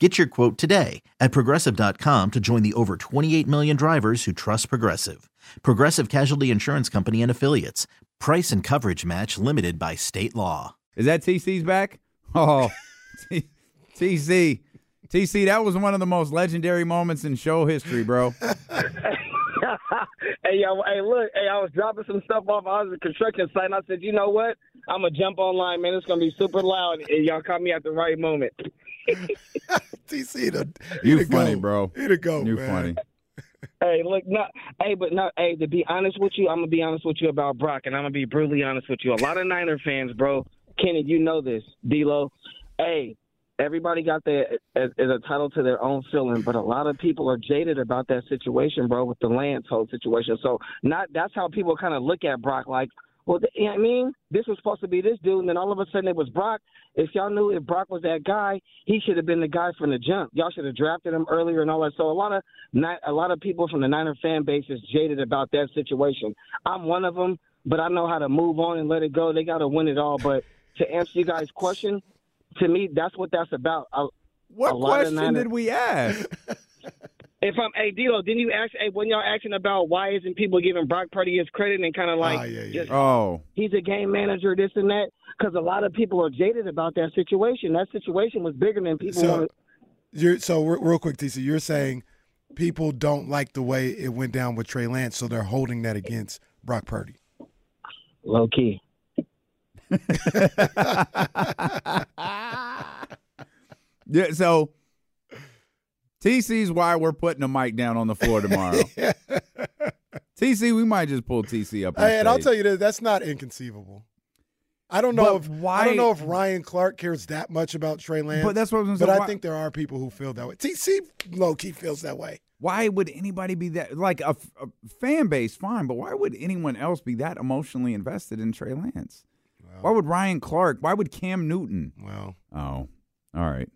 Get your quote today at progressive.com to join the over 28 million drivers who trust Progressive. Progressive Casualty Insurance Company and Affiliates. Price and coverage match limited by state law. Is that TC's back? Oh, T- TC. TC, that was one of the most legendary moments in show history, bro. hey, yo, hey, look, hey, I was dropping some stuff off. I was at a construction site, and I said, you know what? I'm gonna jump online, man. It's gonna be super loud, and y'all caught me at the right moment. TC, the, You the funny, goat. bro. He the go, You man. funny. Hey, look, no, hey, but no, hey, to be honest with you, I'm gonna be honest with you about Brock, and I'm gonna be brutally honest with you. A lot of Niner fans, bro, Kenny, you know this, D'Lo. Hey, everybody got their is, is entitled to their own feeling, but a lot of people are jaded about that situation, bro, with the Lance whole situation. So, not that's how people kind of look at Brock, like. Well, you know what I mean, this was supposed to be this dude, and then all of a sudden it was Brock. If y'all knew if Brock was that guy, he should have been the guy from the jump. Y'all should have drafted him earlier and all that. So a lot of Ni- a lot of people from the Niner fan base is jaded about that situation. I'm one of them, but I know how to move on and let it go. They got to win it all. But to answer you guys' question, to me, that's what that's about. I, What question Niner- did we ask? if I'm, hey, D'Lo, didn't you ask? Hey, when y'all asking about why isn't people giving Brock Purdy his credit and kind of like, Ah, yeah, yeah. just, Oh, he's a game manager, this and that? Because a lot of people are jaded about that situation. That situation was bigger than people So- want to. You're, so re- real quick, TC, you're saying people don't like the way it went down with Trey Lance, so they're holding that against Brock Purdy. Low key. yeah. So TC's why we're putting a mic down on the floor tomorrow. TC, we might just pull TC up. Hey, and I'll tell you this, that's not inconceivable. I don't know But if I don't know if Ryan Clark cares that much about Trey Lance. But that's what I was But say. I Why- think there are people who feel that way. TC low key feels that way. Why would anybody be that like a, a fan base? Fine, but why would anyone else be that emotionally invested in Trey Lance? Why would Ryan Clark? Why would Cam Newton? Well, Oh, all right.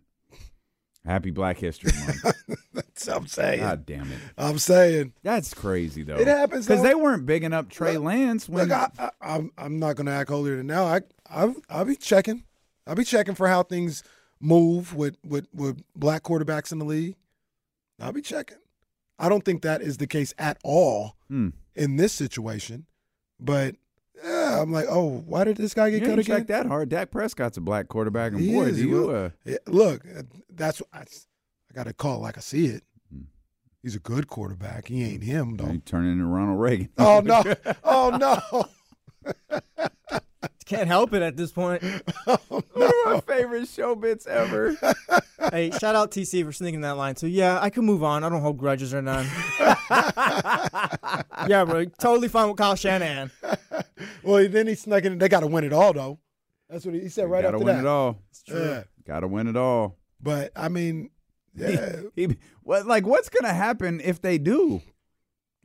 Happy Black History Month. that's what I'm saying. God damn it. I'm saying. That's crazy though. It happens, because they weren't bigging up Trey Look- Lance when. Look, I, I, I'm I'm not gonna act holier than now. I I I'll be checking. I'll be checking for how things move with with with black quarterbacks in the league. I'll be checking. I don't think that is the case at all Hmm. in this situation, but yeah, I'm like, oh, why did this guy You get cut again? check that hard. Dak Prescott's a black quarterback, and He boy, is. do you. Uh, Yeah, look, that's I, I got to call it like I see it. Hmm. He's a good quarterback. He ain't him though. you turn into Ronald Reagan. Oh no! Oh no! Can't help it at this point. One of my favorite show bits ever. hey, shout out TC for sneaking that line. So yeah, I can move on. I don't hold grudges or none. yeah, bro, totally fine with Kyle Shanahan. Well, then he snuck in. They got to win it all though. That's what he, he said right Gotta after win that. it all. It's Yeah. Gotta win it all. But I mean, yeah, He, what, like, what's gonna happen if they do?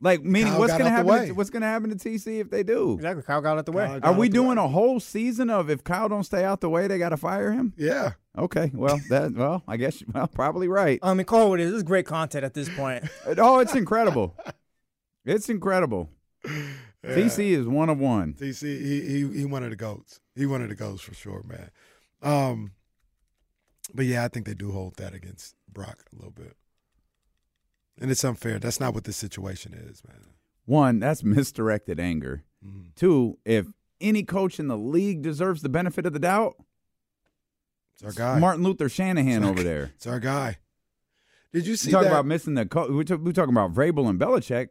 Like, meaning, Kyle what's got gonna out the happen? way. To, what's gonna happen to TC if they do? Exactly, Kyle got out the way. Kyle got Are out we the doing way. a whole season of if Kyle don't stay out the way, they gotta fire him? yeah. Okay, well, that well, I guess well, probably right. I mean, call it what it is. This is great content at this point. Oh, it's incredible. It's incredible. TC is one of one. TC, he he he one of the goats. He one of the goats for sure, man. Um, but yeah, I think they do hold that against Brock a little bit, and it's unfair. That's not what this situation is, man. One, that's misdirected anger. Mm. Two, if any coach in the league deserves the benefit of the doubt, It's our guy. Martin Luther Shanahan over there. It's our guy. Did you We see talk that? about missing the. Co- we're, ta- we're talking about Vrabel and Belichick.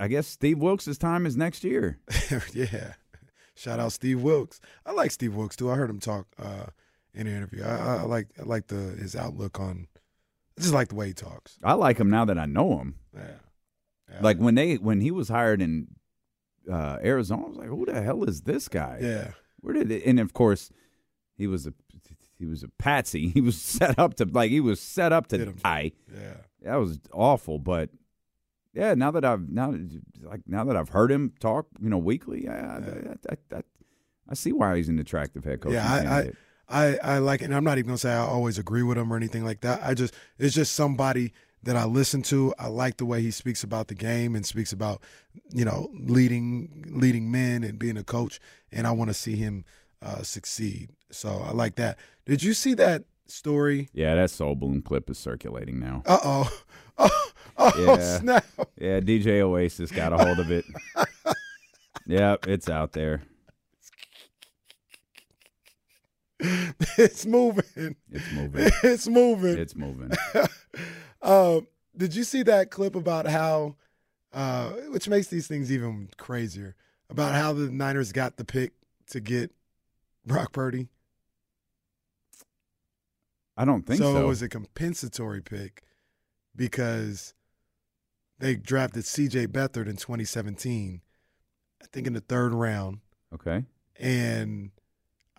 I guess Steve Wilks' time is next year. yeah. Shout out Steve Wilks. I like Steve Wilks too. I heard him talk uh, in an interview. I, I, I like I like the his outlook on. I just like the way he talks. I like him now that I know him. Yeah. Yeah. Like when they when he was hired in uh, Arizona, I was like, "Who the hell is this guy? yeah. Where did it?" And of course, he was a he was a patsy. He was set up to like he was set up to die. Yeah. That was awful. But yeah, now that I've now like now that I've heard him talk, you know, weekly, yeah, I, I, I, I see why he's an attractive head coach. Yeah, I, I, I, like, and I'm not even gonna say I always agree with him or anything like that. I just, it's just somebody that I listen to. I like the way he speaks about the game and speaks about, you know, leading, leading men and being a coach. And I want to see him uh, succeed. So I like that. Did you see that story? yeah, that soul balloon clip is circulating now. Uh oh. Oh, oh Yeah. snap. Yeah, DJ Oasis got a hold of it. yep, it's out there. it's moving. It's moving. It's moving. It's moving. um, did you see that clip about how, uh, which makes these things even crazier, about how the Niners got the pick to get Brock Purdy? I don't think so. it was a compensatory pick because they drafted C.J. Beathard in 2017, I think in the third round, okay. and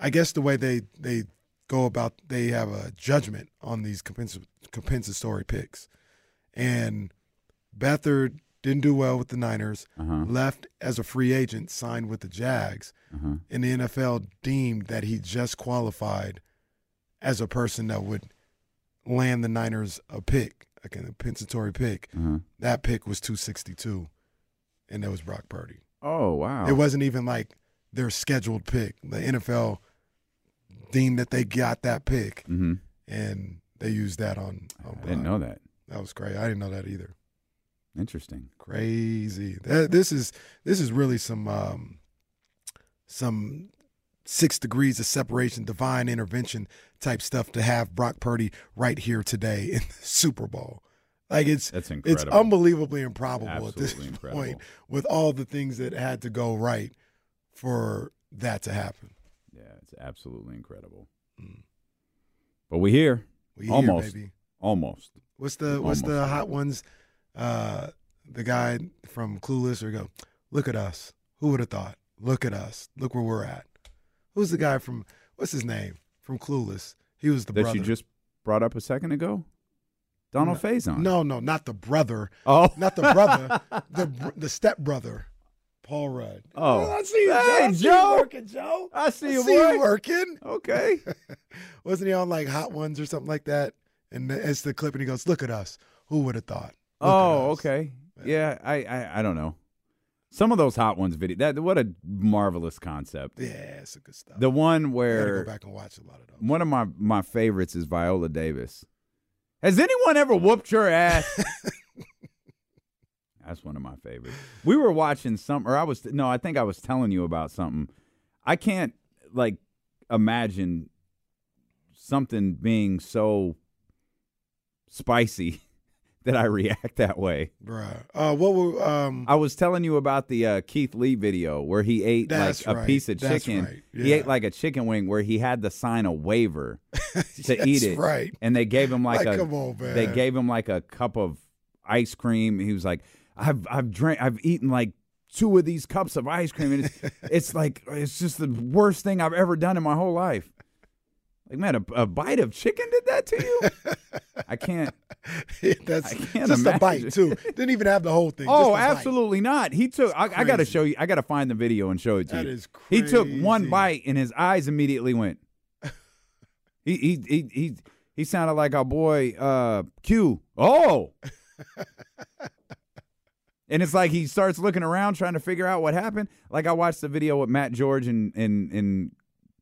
I guess the way they they go about they have a judgment on these compens- compensatory picks, and Beathard didn't do well with the Niners, Uh huh. left as a free agent, signed with the Jags, Uh huh. and the NFL deemed that he just qualified as a person that would land the Niners a pick, a compensatory pick. Uh huh. That pick was 262, and that was Brock Purdy. Oh wow. It wasn't even like their scheduled pick. The NFL deemed that they got that pick, Mm-hmm. and they used that on. on I didn't know that. That was great. I didn't know that either. Interesting. Crazy. That, this is this is really some um, some six degrees of separation, divine intervention type stuff to have Brock Purdy right here today in the Super Bowl. Like it's That's it's unbelievably improbable at this incredible. point with all the things that had to go right for that to happen. Yeah, it's absolutely incredible. Mm. But we here We here, Almost. baby. almost. What's the what's the hot ones? Uh, the guy from Clueless or go, look at us. Who would have thought? Look at us. Look where we're at. Who's the guy from what's his name from Clueless? He was the brother. that brother. you just brought up a second ago. Donald Faison. no, no, not the brother, Oh, not the brother, the the step brother, Paul Rudd. Oh. oh. I see you, Hey, Joe. I see you working, Joe. I see I you, see you working. Okay. Wasn't he on like Hot Ones or something like that? And it's the clip, and he goes, "Look at us. Who would have thought?" Look oh, okay. Yeah, I, I, I don't know. Some of those hot ones video. That what a marvelous concept. Yeah, it's a good stuff. The one where. I where go back and watch a lot of those. one of my my favorites is Viola Davis. Has anyone ever whooped your ass? That's one of my favorites. We were watching some, or I was no, I think I was telling you about something. I can't like imagine something being so spicy that I react that way. Bruh. Uh, what were um? I was telling you about the uh, Keith Lee video where he ate like a right. piece of That's chicken. right. He ate like a chicken wing where he had to sign a waiver to eat it. right. And they gave him like, Like, a come on, man. they gave him like a cup of ice cream. He was like, I've I've drank I've eaten like two of these cups of ice cream and it's it's like it's just the worst thing I've ever done in my whole life. Like man, a, a bite of chicken did that to you? I can't. That's I can't just a bite too. Didn't even have the whole thing. Oh, just a bite. absolutely not. He took. I, I got to show you. I got to find the video and show it to That you. is He took one bite and his eyes immediately went. he he he he he sounded like our boy uh Q. Oh. And it's like he starts looking around trying to figure out what happened. Like I watched the video with Matt George and and and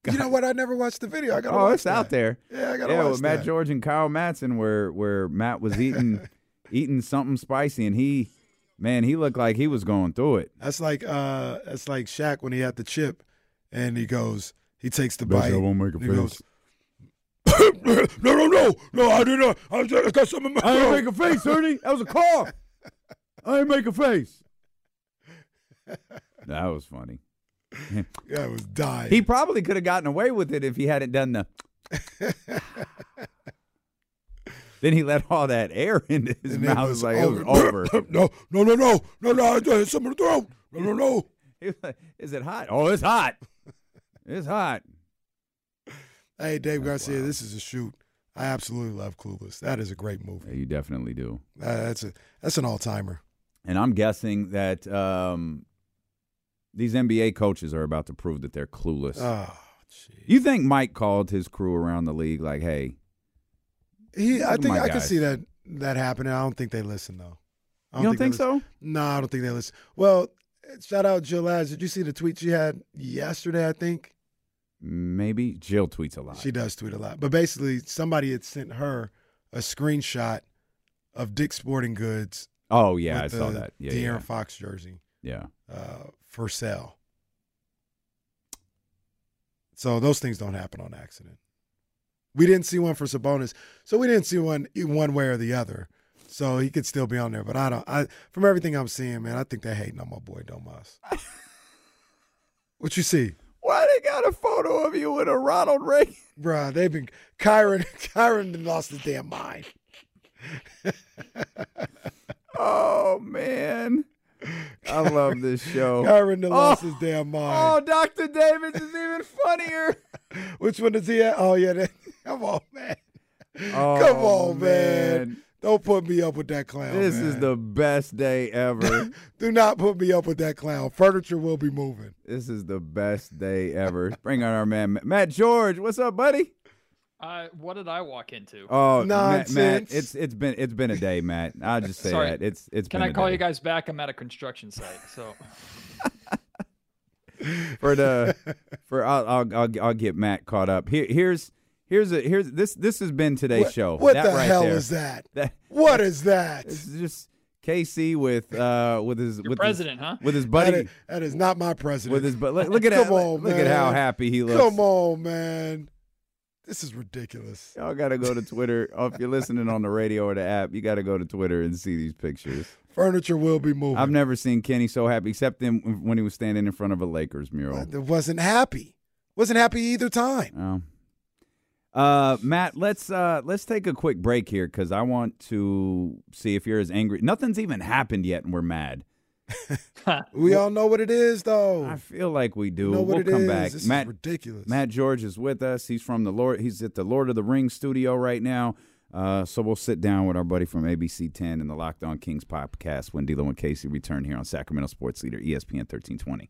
You know what? I never watched the video. I got. oh, it's out there. Yeah, I gotta Yeah, watch with Matt that. George and Kyle Matson, where where Matt was eating eating something spicy, and he, man, he looked like he was going through it. That's like uh, that's like Shaq when he had the chip, and he goes, he takes the Bet bite. I won't make a face. goes, no, no, no, no, I did not. I, I got some in my I didn't make a face, Ernie. That was a cough. I didn't make a face. That was funny. Yeah, I was dying. He probably could have gotten away with it if he hadn't done the. then he let all that air into his And it mouth. was like it was over. over. no, no, no, no, no, no, I got some in the throat. No, no, no. Like, Is it hot? Oh, it's hot. It's hot. Hey, Dave Garcia, this is a shoot. I absolutely love Clueless. That is a great movie. Yeah, you definitely do. Uh, that's a that's an all timer. And I'm guessing that um, these NBA coaches are about to prove that they're clueless. Oh, you think Mike called his crew around the league like, "Hey, He, I think I can guys. see that that happening. I don't think they listen though. I you don't they think so?" No, I don't think they listen. Well, shout out Jill Lads. Did you see the tweet she had yesterday? I think Maybe Jill tweets a lot. she does tweet a lot. But basically, somebody had sent her a screenshot of Dick's Sporting Goods. Oh yeah, I saw the that. Yeah, De'Aaron yeah, Fox jersey yeah. uh, for sale. So those things don't happen on accident. We didn't see one for Sabonis, so we didn't see one one way or the other. So he could still be on there, but I don't. I from everything I'm seeing, man, I think they're hating on my boy Domas. what you see, Why they got a photo of you with a Ronald Reagan? Bruh, They've been Kyron. Kyron lost his damn mind. Oh man, I love this show. Kyron done Oh. lost his damn mind. Oh. Doctor Davis is even funnier. Which one is he at? Oh yeah, that, come on, man. Oh, Come on, man. Don't put me up with that clown. This is the best day ever. Do not put me up with that clown. Furniture will be moving. this is the best day ever. Bring on our man Matt George. What's up, buddy? Uh, what did I walk into? Oh, Matt, Matt, Nonsense. it's it's been it's been a day, Matt. I'll just say Sorry. that it's it's. Can been I a call day. you guys back? I'm at a construction site, so for the for I'll, I'll I'll I'll get Matt caught up. Here here's here's a here's this this has been today's What, show. what That the right hell there. is that? That What is that? it's just KC with uh with his your with president, huh? with his buddy is, that is not my president. with his but look, look at that Come on, look at how happy he looks. Come on, man. This is ridiculous. Y'all gotta go to Twitter. oh, if you're listening on the radio or the app, you gotta go to Twitter and see these pictures. Furniture will be moving. I've never seen Kenny so happy, except in, when he was standing in front of a Lakers mural. I wasn't happy. Wasn't happy either time. Oh. Uh, Matt, let's uh, let's take a quick break here because I want to see if you're as angry. Nothing's even happened yet, and we're mad. We all know what it is, though. I feel like we do. Know what we'll come is. back. This Matt, ridiculous. Matt George is with us. He's from the Lord. He's at the Lord of the Rings studio right now. Uh, so we'll sit down with our buddy from ABC 10 and the Locked On Kings podcast when D'Lo and KC return here on Sacramento Sports Leader ESPN 1320.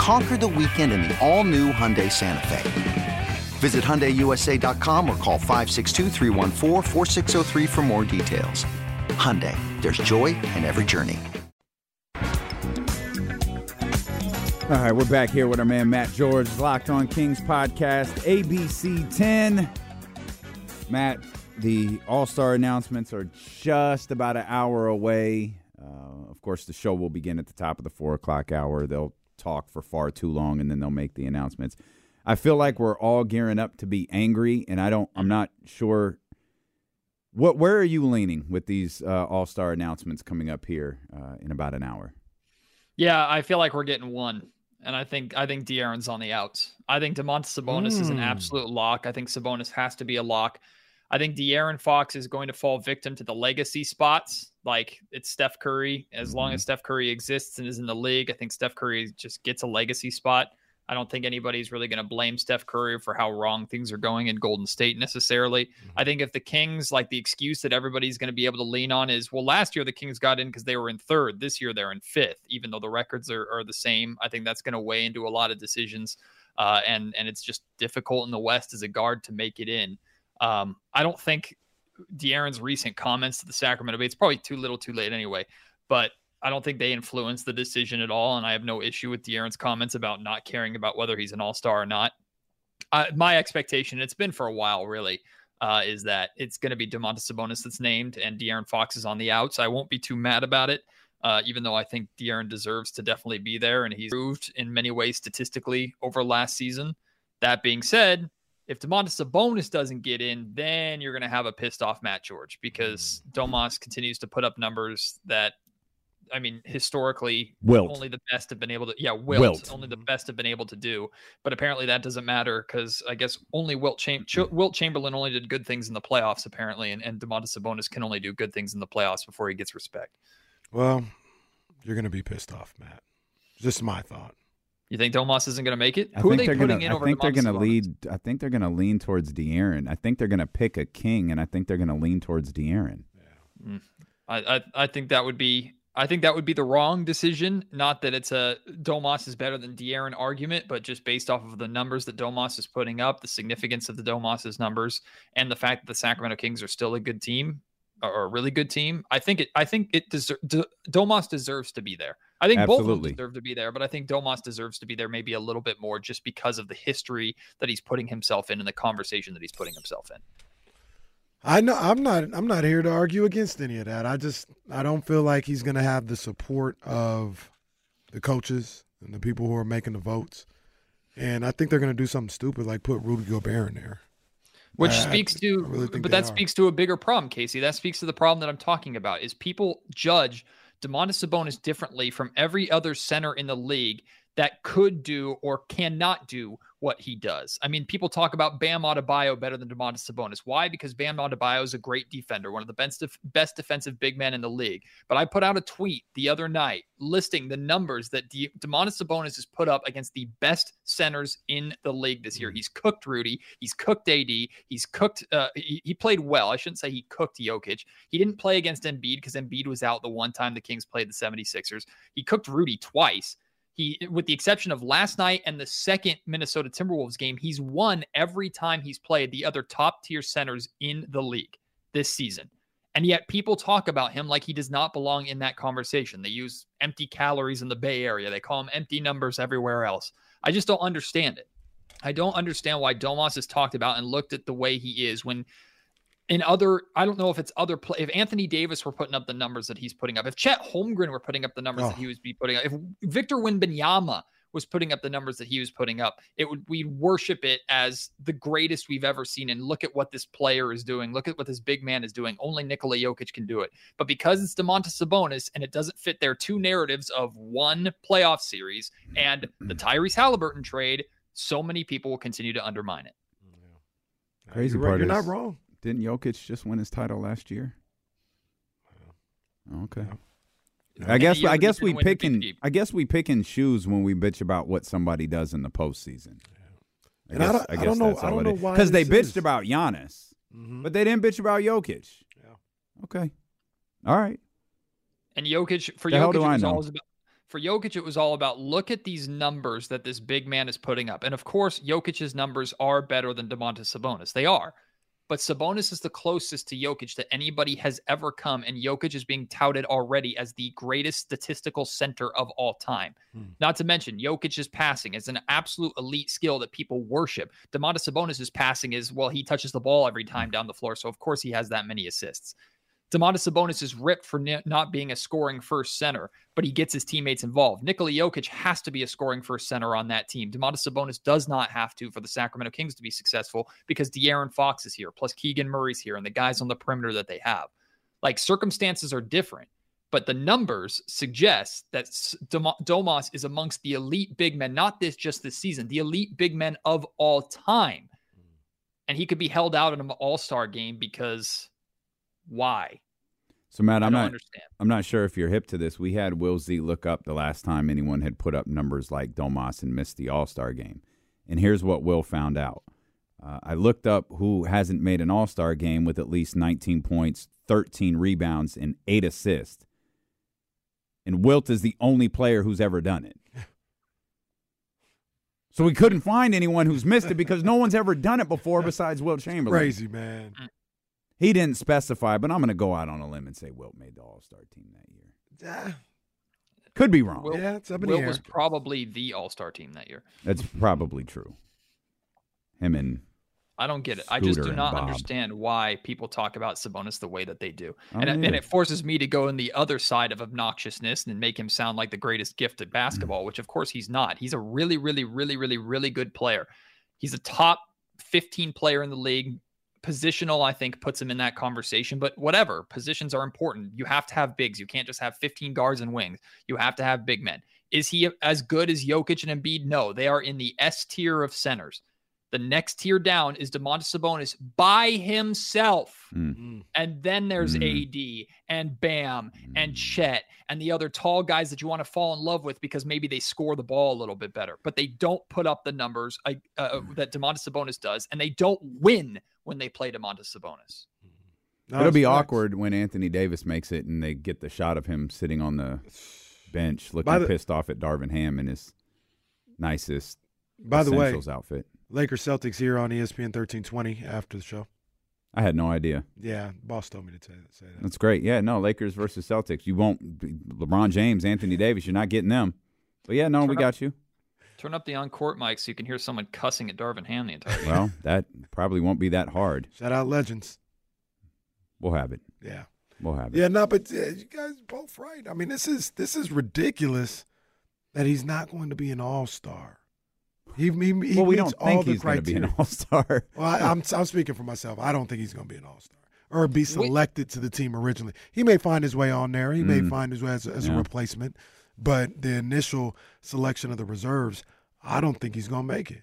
Conquer the weekend in the all new Hyundai Santa Fe. Visit HyundaiUSA.com or call 562-314-4603 for more details. Hyundai, there's joy in every journey. All right, we're back here with our man Matt George, Locked On Kings podcast, ABC 10. Matt, the All Star announcements are just about an hour away. Uh, of course, the show will begin at the top of the four o'clock hour. They'll talk for far too long, and then they'll make the announcements. I feel like we're all gearing up to be angry, and I don't. I'm not sure. What? Where are you leaning with these uh, All Star announcements coming up here uh, in about an hour? Yeah, I feel like we're getting one. And I think I think De'Aaron's on the outs. I think Domantas Sabonis mm. is an Hmm. absolute lock. I think Sabonis has to be a lock. I think De'Aaron Fox is going to fall victim to the legacy spots. Like it's Steph Curry. As long as Steph Curry exists and is in the league, I think Steph Curry just gets a legacy spot. I don't think anybody's really going to blame Steph Curry for how wrong things are going in Golden State necessarily. I think if the Kings, like the excuse that everybody's going to be able to lean on is, well, last year the Kings got in because they were in third. This year they're in fifth, even though the records are, are the same. I think that's going to weigh into a lot of decisions. Uh, and and it's just difficult in the West as a guard to make it in. Um, I don't think De'Aaron's recent comments to the Sacramento Bee, it's probably too little too late anyway, but I don't think they influence the decision at all. And I have no issue with De'Aaron's comments about not caring about whether he's an all star or not. Uh, my expectation, it's been for a while really, uh, is that it's going to be Domantas Sabonis that's named and De'Aaron Fox is on the outs. I won't be too mad about it. Uh, even though I think De'Aaron deserves to definitely be there, and he's proved in many ways statistically over last season. That being said, if Domantas Sabonis doesn't get in, then you're going to have a pissed off Matt George because mm-hmm. Domas continues to put up numbers that, I mean, historically, Wilt. only the best have been able to. Yeah, Wilt, Wilt. only the best have been able to do. But apparently that doesn't matter because I guess only Wilt, Cham- Ch- mm. Wilt Chamberlain only did good things in the playoffs apparently, and, and Domantas Sabonis can only do good things in the playoffs before he gets respect. Well, you're going to be pissed off, Matt. Just my thought. You think Domas isn't going to make it? I Who are think they they're putting gonna. in I over think they're gonna lead. I think they're gonna lean towards De'Aaron. I think they're gonna pick a king, and I think they're gonna lean towards De'Aaron. Mm. I, I I think that would be I think that would be the wrong decision. Not that it's a Domas is better than De'Aaron argument, but just based off of the numbers that Domas is putting up, the significance of the Domas's numbers, and the fact that the Sacramento Kings are still a good team or a really good team. I think it I think it deser- D- Domas deserves to be there. I think both of them deserve to be there, but I think Domas deserves to be there maybe a little bit more just because of the history that he's putting himself in and the conversation that he's putting himself in. I know I'm not I'm not here to argue against any of that. I just I don't feel like he's going to have the support of the coaches and the people who are making the votes. And I think they're going to do something stupid like put Rudy Gobert in there. Which I- I- speaks to, I really but that are. speaks to a bigger problem, KC. That speaks to the problem that I'm talking about. Is people judge Domantas Sabonis differently from every other center in the league that could do or cannot do what he does. I mean, people talk about Bam Adebayo better than Domantas Sabonis. Why? Because Bam Adebayo is a great defender, one of the best def- best defensive big men in the league. But I put out a tweet the other night listing the numbers that De- Domantas Sabonis has put up against the best centers in the league this year. He's cooked Rudy, he's cooked AD, he's cooked. Uh, he, he played well. I shouldn't say he cooked Jokic. He didn't play against Embiid because Embiid was out the one time the Kings played the 76ers. He cooked Rudy twice. He, with the exception of last night and the second Minnesota Timberwolves game, he's won every time he's played the other top tier centers in the league this season. And yet people talk about him like he does not belong in that conversation. They use empty calories in the Bay Area. They call him empty numbers everywhere else. I just don't understand it. I don't understand why Domas is talked about and looked at the way he is when in other, I don't know if it's other play. If Anthony Davis were putting up the numbers that he's putting up, if Chet Holmgren were putting up the numbers that Oh. he was be putting up, if Victor Wembanyama was putting up the numbers that he was putting up, it would we worship it as the greatest we've ever seen. And look at what this player is doing. Look at what this big man is doing. Only Nikola Jokic can do it. But because it's Domantas Sabonis and it doesn't fit their two narratives of one playoff series and the mm. Tyrese Halliburton trade, so many people will continue to undermine it. Crazy you're right. part You're is not wrong. Didn't Jokic just win his title last year? Okay. I guess I guess we win pick and MVP. I guess we pick and choose when we bitch about what somebody does in the postseason. I And I guess, don't- I don't know- I don't know why because they bitched is. about Giannis, Mhm. but they didn't bitch about Jokic. Yeah. Okay, all right. And Jokic for The Jokic, it was know? always about for Jokic, it was all about look at these numbers that this big man is putting up. And of course, Jokic's numbers are better than Domantas Sabonis. They are. But Sabonis is the closest to Jokic that anybody has ever come, and Jokic is being touted already as the greatest statistical center of all time. Hmm. Not to mention, Jokic's passing is an absolute elite skill that people worship. Domantas Sabonis' passing is well, he touches the ball every time down the floor, so of course he has that many assists. Domantas Sabonis is ripped for not being a scoring first center, but he gets his teammates involved. Nikola Jokic has to be a scoring first center on that team. Domantas Sabonis does not have to for the Sacramento Kings to be successful because De'Aaron Fox is here, plus Keegan Murray's here, and the guys on the perimeter that they have. Like circumstances are different, but the numbers suggest that Domas is amongst the elite big men, not this just this season, the elite big men of all time. Mm. And he could be held out in an all star game because why? So Matt, I I'm don't understand. I'm not sure if you're hip to this. We had Will Z look up the last time anyone had put up numbers like Domas and missed the All Star game, and here's what Will found out. Uh, I looked up who hasn't made an All Star game with at least 19 points, 13 rebounds, and eight assists, and Wilt is the only player who's ever done it. So we couldn't find anyone who's missed it because no one's ever done it before besides Wilt Chamberlain. Crazy, man. He didn't specify, but I'm going to go out on a limb and say Wilt made the All Star team that year. Yeah, Could be wrong. Will- yeah, it's up in Will the air. was probably the all star team that year. That's probably true. Him and I don't get it. I just do not Bob. understand why people talk about Sabonis the way that they do. And, don't it- and it forces me to go in the other side of obnoxiousness and make him sound like the greatest gift at basketball, which of course he's not. He's a really, really, really, really, really good player. He's a top 15 player in the league. Positional, I think, puts him in that conversation, but whatever. Positions are important. You have to have bigs. You can't just have 15 guards and wings. You have to have big men. Is he as good as Jokic and Embiid? No, they are in the S tier of centers. The next tier down is Domantas Sabonis by himself. Mm. And then there's Mm. AD and Bam and Chet and the other tall guys that you want to fall in love with because maybe they score the ball a little bit better, but they don't put up the numbers uh, uh, that Domantas Sabonis does, and they don't win when they play Domantas Sabonis. No, It'll be facts. awkward when Anthony Davis makes it and they get the shot of him sitting on the bench looking By the- pissed off at Darvin Ham in his nicest By the way, Essentials outfit. Lakers Celtics here on ESPN 1320 after the show. I had no idea. Yeah, boss told me to say, say that. That's great. Yeah, no, Lakers versus Celtics. You won't be- LeBron James, Anthony Davis, you're not getting them. But yeah, no, we Turn up- got you. Turn up the on court mic so you can hear someone cussing at Darvin Ham the entire game. Well, that probably won't be that hard. Shout out Legends. We'll have it. Yeah. We'll have it. Yeah, no, but uh, you guys both right. I mean, this is this is ridiculous that he's not going to be an all star. He, he, he well, we meets don't all think the he's going to be an criteria. all star. Well, I, I'm I'm speaking for myself. I don't think he's going to be an all star or be selected to the team originally. He may find his way on there. He may Mm. find his way as, a- as a replacement, but the initial selection of the reserves, I don't think he's going to make it.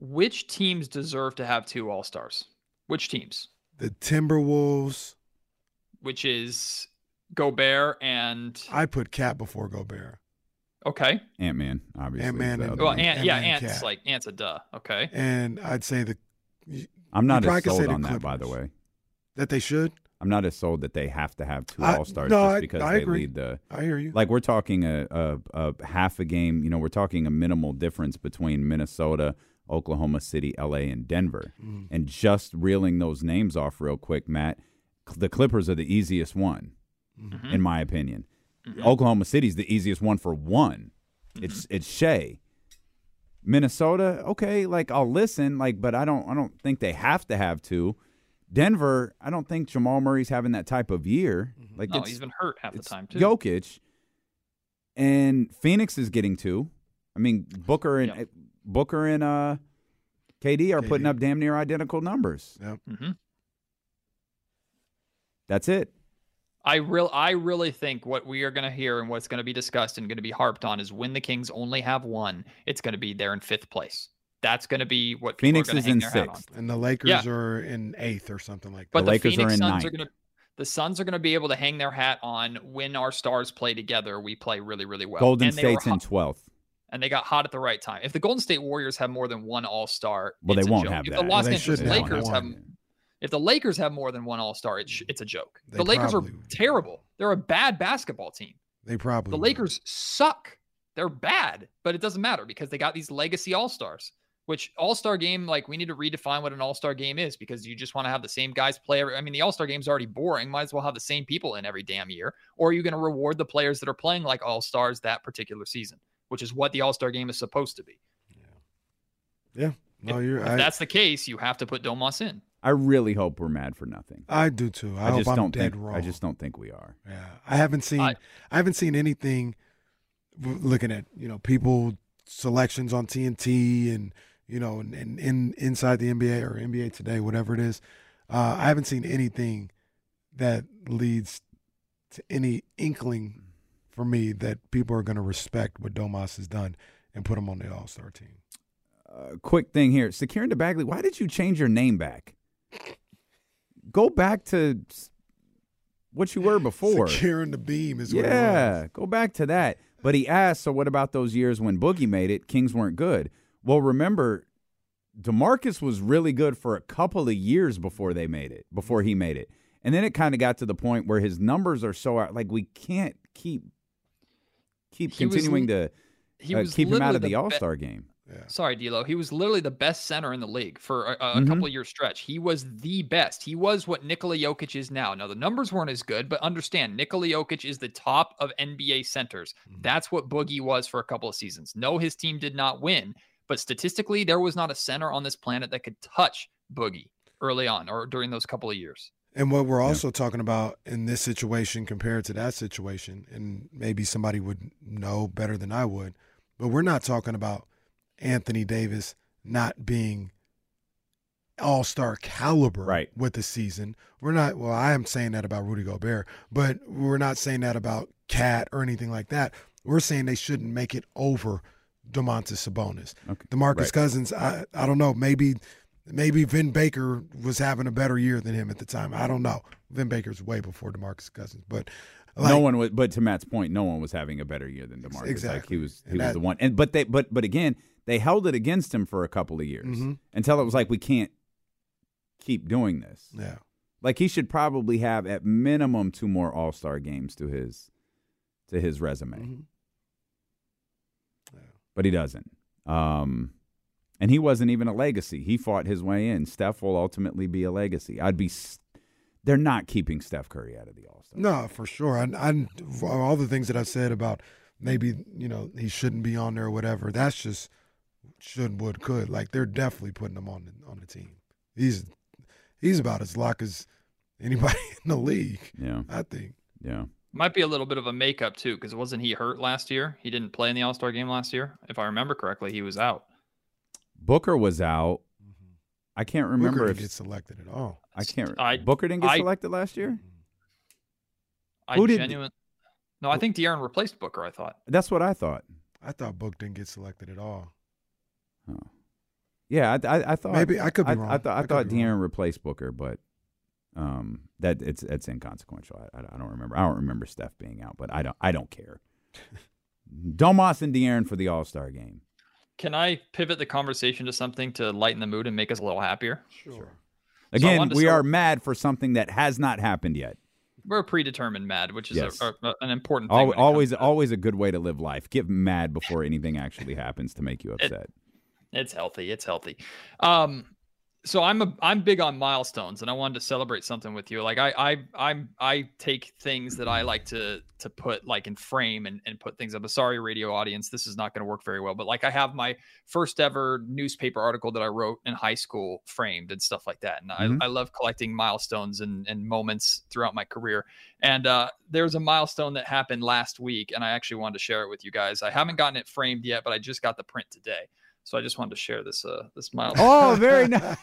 Which teams deserve to have two All Stars? Which teams? The Timberwolves, Which is Gobert and I put Cat before Gobert, okay. Ant Man, obviously. Ant-Man is the and- other Well, one. Ant, yeah, Ant-Man Ant's Cat. like Ant's a duh. Okay. and I'd say the I'm not you probably as say sold the on that, by the way. that they should. I'm not as sold that they have to have two All Stars no, just because I they agree. lead the. I hear you. Like we're talking a, a a half a game. You know, we're talking a minimal difference between Minnesota, Oklahoma City, L.A., and Denver. Mm. And just reeling those names off real quick, Matt. The Clippers are the easiest one, Mm-hmm. Mhm. in my opinion. Mhm. Oklahoma City's the easiest one for one. It's it's Shea. Minnesota, okay, like I'll listen, like, but I don't I don't think they have to have two. Denver, I don't think Jamal Murray's having that type of year. Like No, it's, he's been hurt half the time too. Jokic, and Phoenix is getting two. I mean, Booker and Yeah. Booker and uh, KD are putting up damn near identical numbers. Yep. hmm That's it. I real I really think what we are going to hear and what's going to be discussed and going to be harped on is when the Kings only have one, it's going to be there in fifth place. That's going to be what people Phoenix are is hang in their hat on. sixth. And the Lakers Yeah. are in eighth or something like that. But The the, Lakers are Phoenix in Suns ninth. are going to the Suns are going to be able to hang their hat on when our stars play together. We play really, really well. Golden and State's in twelfth. and they got hot at the right time. If the Golden State Warriors have more than one All Star, Well, they won't have if that. The Los Well, Angeles shouldn't have Lakers have, if the Lakers have more than one All Star, it's it's a joke. They the Lakers are probably would. terrible. They're a bad basketball team. They probably The will. Lakers suck. They're bad, but it doesn't matter because they got these legacy All Stars. Which All Star game, like we need to redefine what an All Star game is because you just want to have the same guys play. Every, I mean, the All Star game's already boring. Might as well have the same people in every damn year. Or are you going to reward the players that are playing like All Stars that particular season, which is what the All Star game is supposed to be? Yeah. Yeah. No, if, you're. if I, that's the case, you have to put Domas in. I really hope we're mad for nothing. I do too. I, I, hope just I'm don't dead think. wrong. I just don't think we are. Yeah, I haven't seen. I, I- haven't seen anything. Looking at you know people selections on TNT and you know and, and in inside the NBA or NBA Today, whatever it is, uh, I haven't seen anything that leads to any inkling for me that people are going to respect what Domas has done and put him on the All Star team. Uh, quick thing here, Securin Bagley. Why did you change your name back? Go back to what you were before. Securing the beam is what it Yeah, go back to that. But he asked, so what about those years when Boogie made it? Kings weren't good. Well, remember, Demarcus was really good for a couple of years before they made it, before he made it. And then it kind of got to the point where his numbers are so out, like we can't keep keep He continuing l- to He uh, was keep him out of the be- All Star game. Yeah. Sorry, D'Lo. He was literally the best center in the league for a, a Mhm. couple year stretch. He was the best. He was what Nikola Jokic is now. Now the numbers weren't as good, but understand Nikola Jokic is the top of NBA centers. That's what Boogie was for a couple of seasons. No, his team did not win, but statistically, there was not a center on this planet that could touch Boogie early on or during those couple of years. And what we're also talking about in this situation compared to that situation, and maybe somebody would know better than I would, but we're not talking about Anthony Davis not being all star caliber Right. with the season. We're not, well, I am saying that about Rudy Gobert, but we're not saying that about Cat or anything like that. We're saying they shouldn't make it over Domantas Sabonis. Okay. DeMarcus Right. Cousins, I, I don't know, maybe maybe Vin Baker was having a better year than him at the time. I don't know. Vin Baker's way before DeMarcus Cousins, but like, no one was, but to Matt's point, no one was having a better year than Demarcus. Like Exactly. he was, he And was that- the one. And but they, but but again, they held it against him for a couple of years Mhm. until it was like we can't keep doing this. yeah, Like he should probably have at minimum two more All Star games to his to his resume, Mhm. But he doesn't. Um, and he wasn't even a legacy. He fought his way in. Steph will ultimately be a legacy. I'd be. They're not keeping Steph Curry out of the All Star. no, for sure. I, I, all the things that I've said about maybe you know he shouldn't be on there or whatever. That's just should, would, could. Like they're definitely putting him on the, on the team. He's he's about as lock as anybody in the league. Yeah, I think. yeah. Might be a little bit of a makeup too, because wasn't he hurt last year? He didn't play in the All Star game last year, if I remember correctly. He was out. Booker was out. Mm-hmm. I can't remember Booker if didn't get selected at all. I can't. I- Booker didn't get I- selected last year. I Who did- No, I think De'Aaron replaced Booker. I thought. That's what I thought. I thought Book didn't get selected at all. Oh. Yeah, I, I, I thought Maybe I could be I, wrong. I thought I, I thought be wrong. De'Aaron replaced Booker, but um, that it's it's inconsequential. I, I, I don't remember. I don't remember Steph being out, but I don't I don't care. Domas and De'Aaron for the All Star game. Can I pivot the conversation to something to lighten the mood and make us a little happier? Sure. Again, wanted to we start- are mad for something that has not happened yet. We're predetermined mad, which is Yes. a, a, an important thing. Al- when it comes always always a good way to live life. Get mad before anything actually happens to make you upset. It's healthy. It's healthy. Um, so I'm a I'm big on milestones, and I wanted to celebrate something with you. Like I I I'm I take things that I like to to put like in frame and and put things up. Sorry, radio audience, this is not going to work very well. But like I have my first ever newspaper article that I wrote in high school framed and stuff like that. And Mhm. I I love collecting milestones and and moments throughout my career. And uh, there's a milestone that happened last week, and I actually wanted to share it with you guys. I haven't gotten it framed yet, but I just got the print today. So I just wanted to share this uh this milestone. Oh, very nice.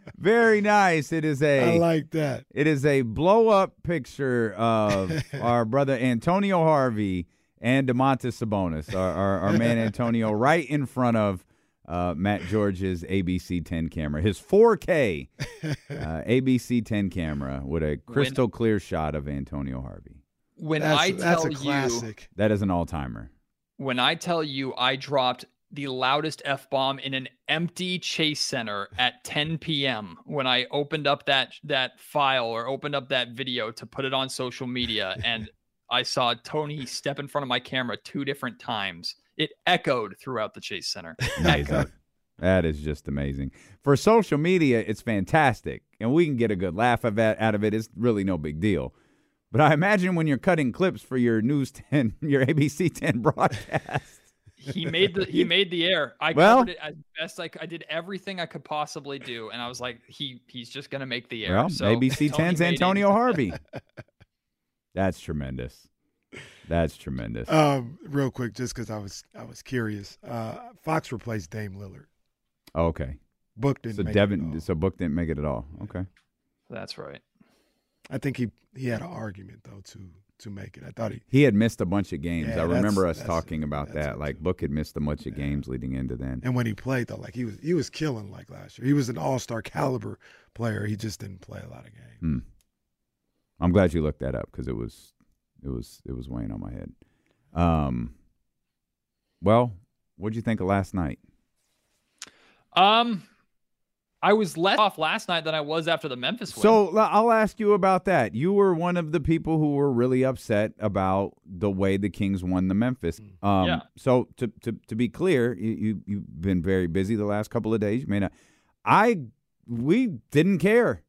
very nice. It is a I like that. It is a blow up picture of our brother Antonio Harvey and Domantas Sabonis, our, our, our man Antonio, right in front of uh, Matt George's ABC 10 camera, his 4K uh, ABC 10 camera with a crystal clear shot of Antonio Harvey. when That's, I that's tell a you classic. That is an all timer. When I tell you I dropped the loudest F bomb in an empty Chase Center at 10 p.m. when I opened up that that file or opened up that video to put it on social media and I saw Tony step in front of my camera two different times. It echoed throughout the Chase Center. Echoed. That is just amazing. For social media, it's fantastic, and we can get a good laugh of that out of it. It's really no big deal. But I imagine when you're cutting clips for your News 10, your ABC 10 broadcast. he made the he made the air. I Well- covered it as best I could. I did everything I could possibly do, and I was like, he he's just gonna make the air. Well, so ABC Tony 10's made it. Antonio Harvey. That's tremendous. That's tremendous. Um, real quick, just because I was I was curious. Uh, Fox replaced Dame Lillard. okay. Book didn't So make Devin, at all. so Book didn't make it at all. Okay. That's right. I think he he had an argument though to to make it. I thought he He had missed a bunch of games. Yeah, I remember us that's- talking about that's that. Like. Book had missed a bunch of games leading into then. and when he played though, like he was he was killing like last year. He was an all star caliber player. He just didn't play a lot of games. Hmm. I'm glad you looked that up because it was it was it was weighing on my head. Um. Well, what'd you think of last night? Um, I was less off last night than I was after the Memphis win. So I'll ask you about that. You were one of the people who were really upset about the way the Kings won the Memphis. Um, Yeah. So to, to to be clear, you, you you've been very busy the last couple of days. You may not. I we didn't care.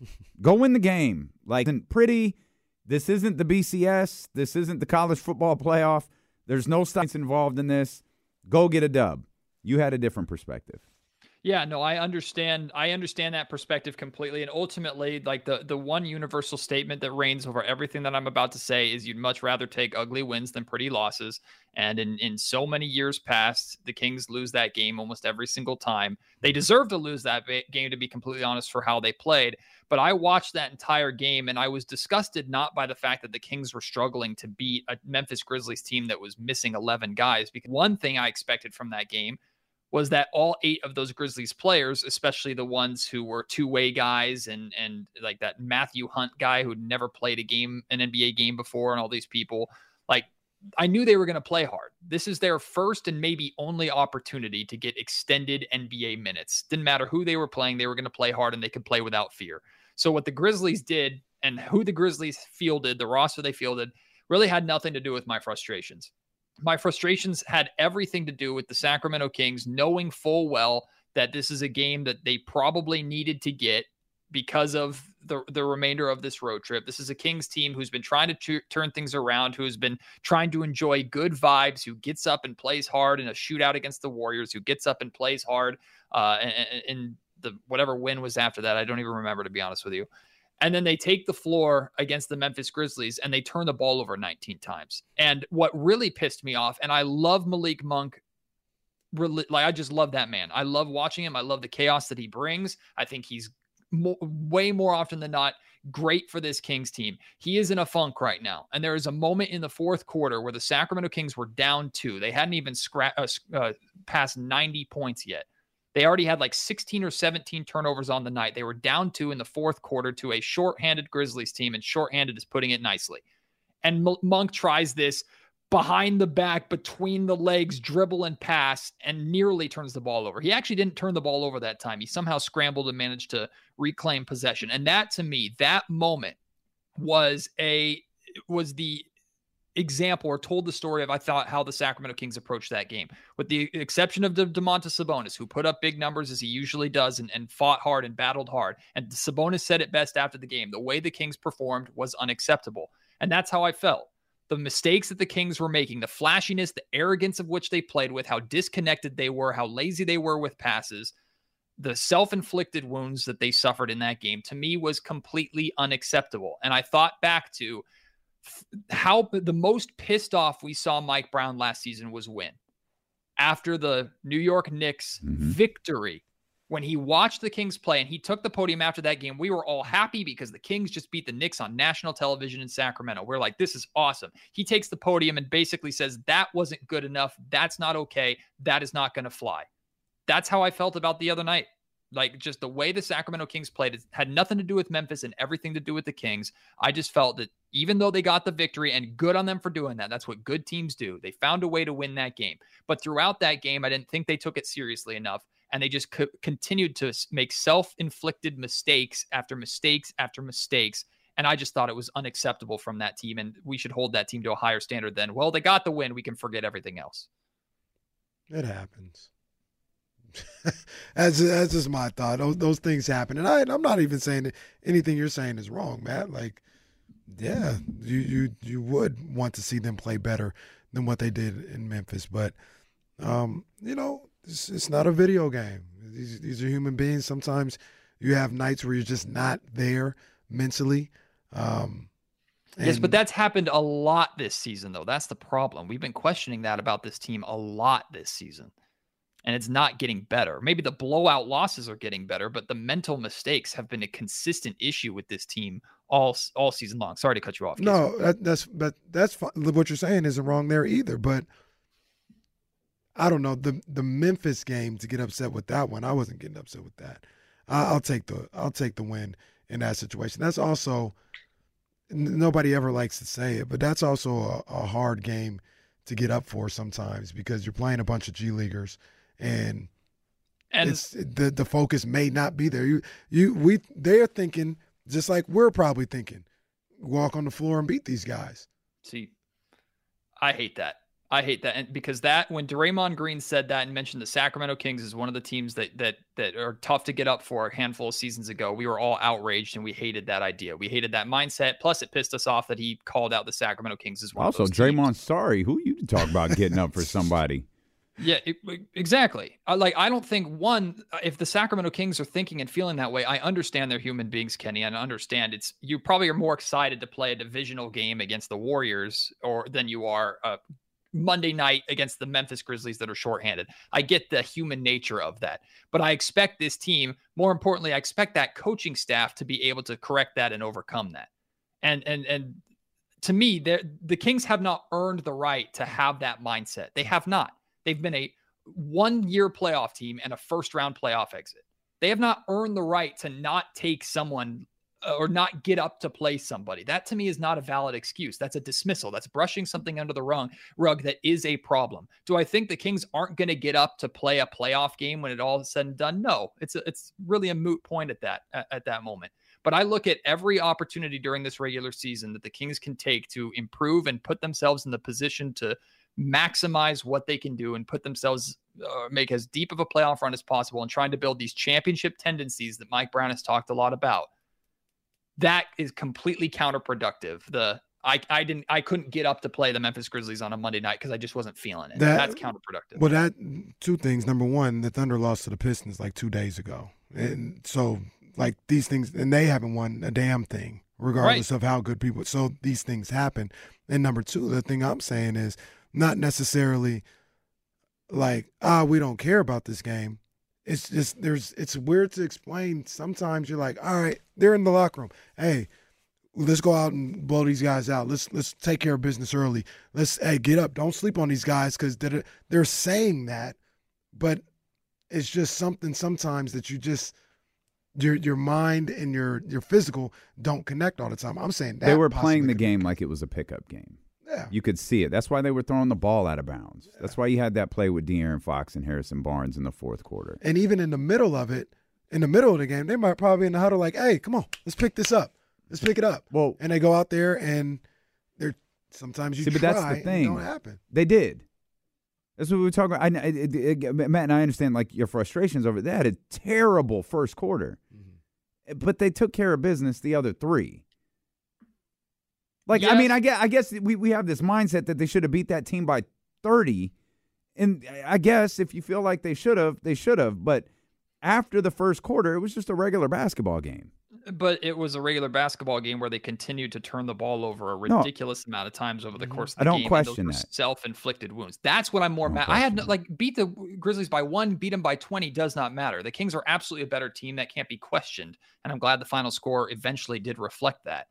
Go win the game. Like isn't pretty. This isn't the BCS. This isn't the college football playoff. There's no science involved in this. Go get a dub. You had a different perspective. Yeah, no, I understand. I understand that perspective completely. And ultimately, like the the one universal statement that reigns over everything that I'm about to say is you'd much rather take ugly wins than pretty losses. And in in so many years past, the Kings lose that game almost every single time. They deserve to lose that game to be completely honest for how they played. But I watched that entire game and I was disgusted not by the fact that the Kings were struggling to beat a Memphis Grizzlies team that was missing 11 guys because one thing I expected from that game was that all eight of those Grizzlies players, especially the ones who were two-way guys and and like that Matthew Hunt guy who'd never played a game, an NBA game before, and all these people, like I knew they were going to play hard. This is their first and maybe only opportunity to get extended NBA minutes. Didn't matter who they were playing, they were going to play hard and they could play without fear. So what the Grizzlies did and who the Grizzlies fielded, the roster they fielded, really had nothing to do with my frustrations my frustrations had everything to do with the Sacramento Kings knowing full well that this is a game that they probably needed to get because of the the remainder of this road trip. This is a Kings team who's been trying to tu- turn things around, who has been trying to enjoy good vibes, who gets up and plays hard in a shootout against the Warriors, who gets up and plays hard uh, the whatever win was after that. I don't even remember to be honest with you. And then they take the floor against the Memphis Grizzlies and they turn the ball over 19 times. And what really pissed me off, and I love Malik Monk. Really, like I just love that man. I love watching him. I love the chaos that he brings. I think he's way more often than not great for this Kings team. He is in a funk right now. And there is a moment in the fourth quarter where the Sacramento Kings were down two. They hadn't even scra- uh, uh, passed 90 points yet. They already had like 16 or 17 turnovers on the night. They were down two in the fourth quarter to a shorthanded Grizzlies team, and shorthanded is putting it nicely. And M- Monk tries this behind the back, between the legs, dribble and pass, and nearly turns the ball over. He actually didn't turn the ball over that time. He somehow scrambled and managed to reclaim possession. And that to me, that moment was a was the example or told the story of I thought how the Sacramento Kings approached that game, with the exception of the Domantas Sabonis, who put up big numbers as he usually does and, and fought hard and battled hard. And Sabonis said it best after the game: the way the Kings performed was unacceptable, and that's how I felt. The mistakes that the Kings were making, the flashiness, the arrogance of which they played with, how disconnected they were, how lazy they were with passes, the self-inflicted wounds that they suffered in that game, to me was completely unacceptable. And I thought back to how the most pissed off we saw Mike Brown last season was when after the New York Knicks Mhm. victory when he watched the Kings play and he took the podium after that game we were all happy because the Kings just beat the Knicks on national television in Sacramento. We're like this is awesome. He takes the podium and basically says that wasn't good enough. That's not okay. That is not going to fly. That's how I felt about the other night like just the way the Sacramento Kings played it had nothing to do with Memphis and everything to do with the Kings. I just felt that even though they got the victory and good on them for doing that, that's what good teams do. They found a way to win that game. But throughout that game, I didn't think they took it seriously enough and they just co- continued to make self-inflicted mistakes after mistakes after mistakes. And I just thought it was unacceptable from that team and we should hold that team to a higher standard than, well, they got the win, we can forget everything else. It happens. that's that's just my thought. Those those things happen, and I I'm not even saying that anything you're saying is wrong, Matt. Like, yeah, you you you would want to see them play better than what they did in Memphis, but um, you know, it's, it's not a video game. These these are human beings. Sometimes you have nights where you're just not there mentally. Um, yes, but that's happened a lot this season, though. That's the problem. We've been questioning that about this team a lot this season and it's not getting better. Maybe the blowout losses are getting better, but the mental mistakes have been a consistent issue with this team all all season long. Sorry to cut you off. No, that, that's but that's fine. what you're saying isn't wrong there either. But I don't know the the Memphis game to get upset with that one. I wasn't getting upset with that. I, will take the I'll take the win in that situation. That's also nobody ever likes to say it, but that's also a, a hard game to get up for sometimes because you're playing a bunch of G leaguers and and it's the the focus may not be there. You you we they're thinking just like we're probably thinking, walk on the floor and beat these guys. See, I hate that. I hate that, and because that when Draymond Green said that and mentioned the Sacramento Kings is one of the teams that that that are tough to get up for a handful of seasons ago, we were all outraged and we hated that idea. We hated that mindset. Plus, it pissed us off that he called out the Sacramento Kings as well. Also, Draymond, teams. sorry, who you talk about getting up for somebody? Yeah, exactly. Uh, like I don't think one uh, if the Sacramento Kings are thinking and feeling that way, I understand they're human beings, Kenny, and I understand it's you probably are more excited to play a divisional game against the Warriors or than you are a Monday night against the Memphis Grizzlies that are shorthanded. I get the human nature of that. But I expect this team, more importantly, I expect that coaching staff to be able to correct that and overcome that. And and and to me, the Kings have not earned the right to have that mindset. They have not. They've been a one year playoff team and a first round playoff exit. They have not earned the right to not take someone uh, or not get up to play somebody. That to me is not a valid excuse. That's a dismissal. That's brushing something under the rug, that is a problem. Do I think the Kings aren't going to get up to play a playoff game when it all is said and done? No, it's a, it's really a moot point at that at, at that moment. But I look at every opportunity during this regular season that the Kings can take to improve and put themselves in the position to maximize what they can do and put themselves uh, make as deep of a playoff run as possible and trying to build these championship tendencies that Mike Brown has talked a lot about. That is completely counterproductive. The I, I didn't I couldn't get up to play the Memphis Grizzlies on a Monday night because I just wasn't feeling it. That, That's counterproductive. Well, that two things. Number one, the Thunder lost to the Pistons like two days ago, and so like these things, and they haven't won a damn thing, regardless right. of how good people. So these things happen. And number two, the thing I'm saying is not necessarily like ah we don't care about this game. It's just there's it's weird to explain. Sometimes you're like all right they're in the locker room. Hey let's go out and blow these guys out. Let's let's take care of business early. Let's hey get up. Don't sleep on these guys because they're, they're saying that. But it's just something sometimes that you just your your mind and your your physical don't connect all the time. I'm saying that. they were playing the game like it was a pickup game yeah. You could see it. That's why they were throwing the ball out of bounds. Yeah. That's why you had that play with De'Aaron Fox and Harrison Barnes in the fourth quarter. And even in the middle of it, in the middle of the game, they might probably in the huddle like, hey, come on, let's pick this up. Let's pick it up. Well, and they go out there and they're sometimes you see, but that's the thing. don't happen. They did. That's what we were talking about. I, it, it, Matt and I understand like your frustrations over. It had a terrible first quarter, mm-hmm. but they took care of business the other three. Like. I mean, I guess, I guess we, we have this mindset that they should have beat that team by 30. And I guess if you feel like they should have, they should have. But after the first quarter, it was just a regular basketball game. But it was a regular basketball game where they continued to turn the ball over a ridiculous no, amount of times over the mm-hmm. course of the game. I don't game. question that. Self-inflicted wounds. That's what I'm more mad. I had no, like beat the Grizzlies by one, beat them by 20 does not matter. The Kings are absolutely a better team that can't be questioned, and I'm glad the final score eventually did reflect that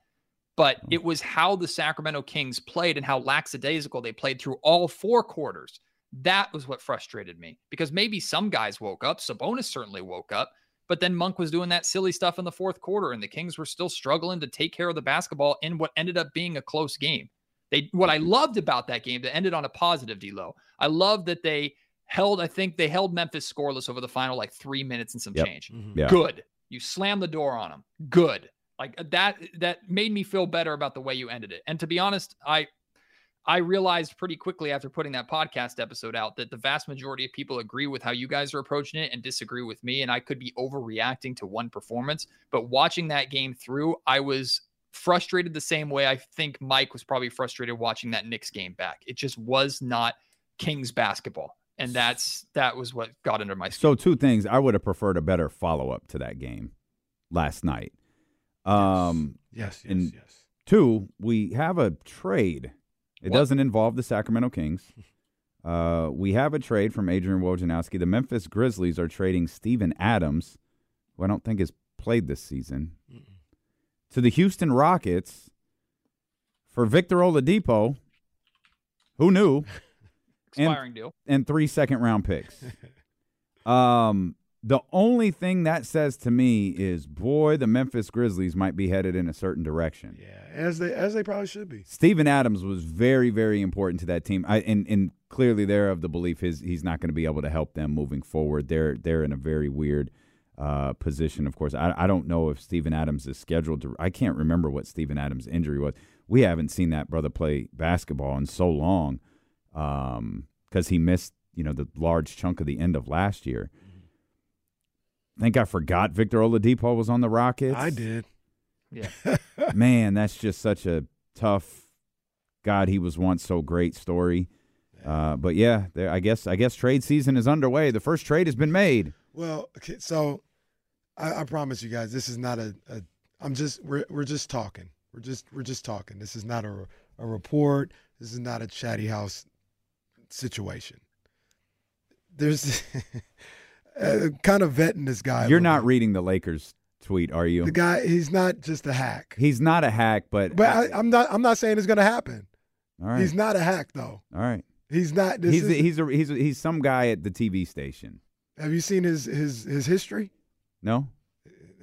but it was how the Sacramento Kings played and how lackadaisical they played through all four quarters. That was what frustrated me because maybe some guys woke up. Sabonis certainly woke up, but then Monk was doing that silly stuff in the fourth quarter, and the Kings were still struggling to take care of the basketball in what ended up being a close game. They what I loved about that game that ended on a positive, D'Lo. I love that they held. I think they held Memphis scoreless over the final like three minutes and some yep. change. Mm-hmm. Yeah. Good. You slammed the door on them. Good. Like uh, that that made me feel better about the way you ended it. And to be honest, I I realized pretty quickly after putting that podcast episode out that the vast majority of people agree with how you guys are approaching it and disagree with me. And I could be overreacting to one performance. But watching that game through, I was frustrated the same way I think Mike was probably frustrated watching that Knicks game back. It just was not Kings basketball. And that's that was what got under my skin. So two things. I would have preferred a better follow up to that game last night. Um, Yes, yes, And- yes. Two, we have a trade. It What? doesn't involve the Sacramento Kings. Uh, we have a trade from Adrian Wojnarowski. The Memphis Grizzlies are trading Steven Adams, who I don't think has played this season, to the Houston Rockets for Victor Oladipo. Who knew? and- Expiring deal. and three second round picks. um, the only thing that says to me is, boy, the Memphis Grizzlies might be headed in a certain direction. Yeah, as they as they probably should be. Steven Adams was very, very important to that team. I and, and clearly they're of the belief his he's not going to be able to help them moving forward. They're they're in a very weird uh, position. Of course, I, I don't know if Steven Adams is scheduled to. I can't remember what Steven Adams' injury was. We haven't seen that brother play basketball in so long because he missed you know the large chunk of the end of last year. I think I forgot Victor Oladipo was on the Rockets. I did. Yeah. Man, that's just such a tough. God, he was once so great story. Uh, but yeah, there, I guess I guess trade season is underway. The first trade has been made. Well, okay, so I, I promise you guys, this is not a, a. I'm just we're we're just talking. We're just we're just talking. This is not a a report. This is not a chatty house situation. There's uh, kind of vetting this guy. You're not bit. reading the Lakers tweet, are you? the guy. He's not just a hack. He's not a hack, but But I, I'm not. I'm not saying it's going to happen. all right, He's not a hack though. all right. He's not. This He's a, he's a, he's a, he's some guy at the TV station. have you seen his his his history? No,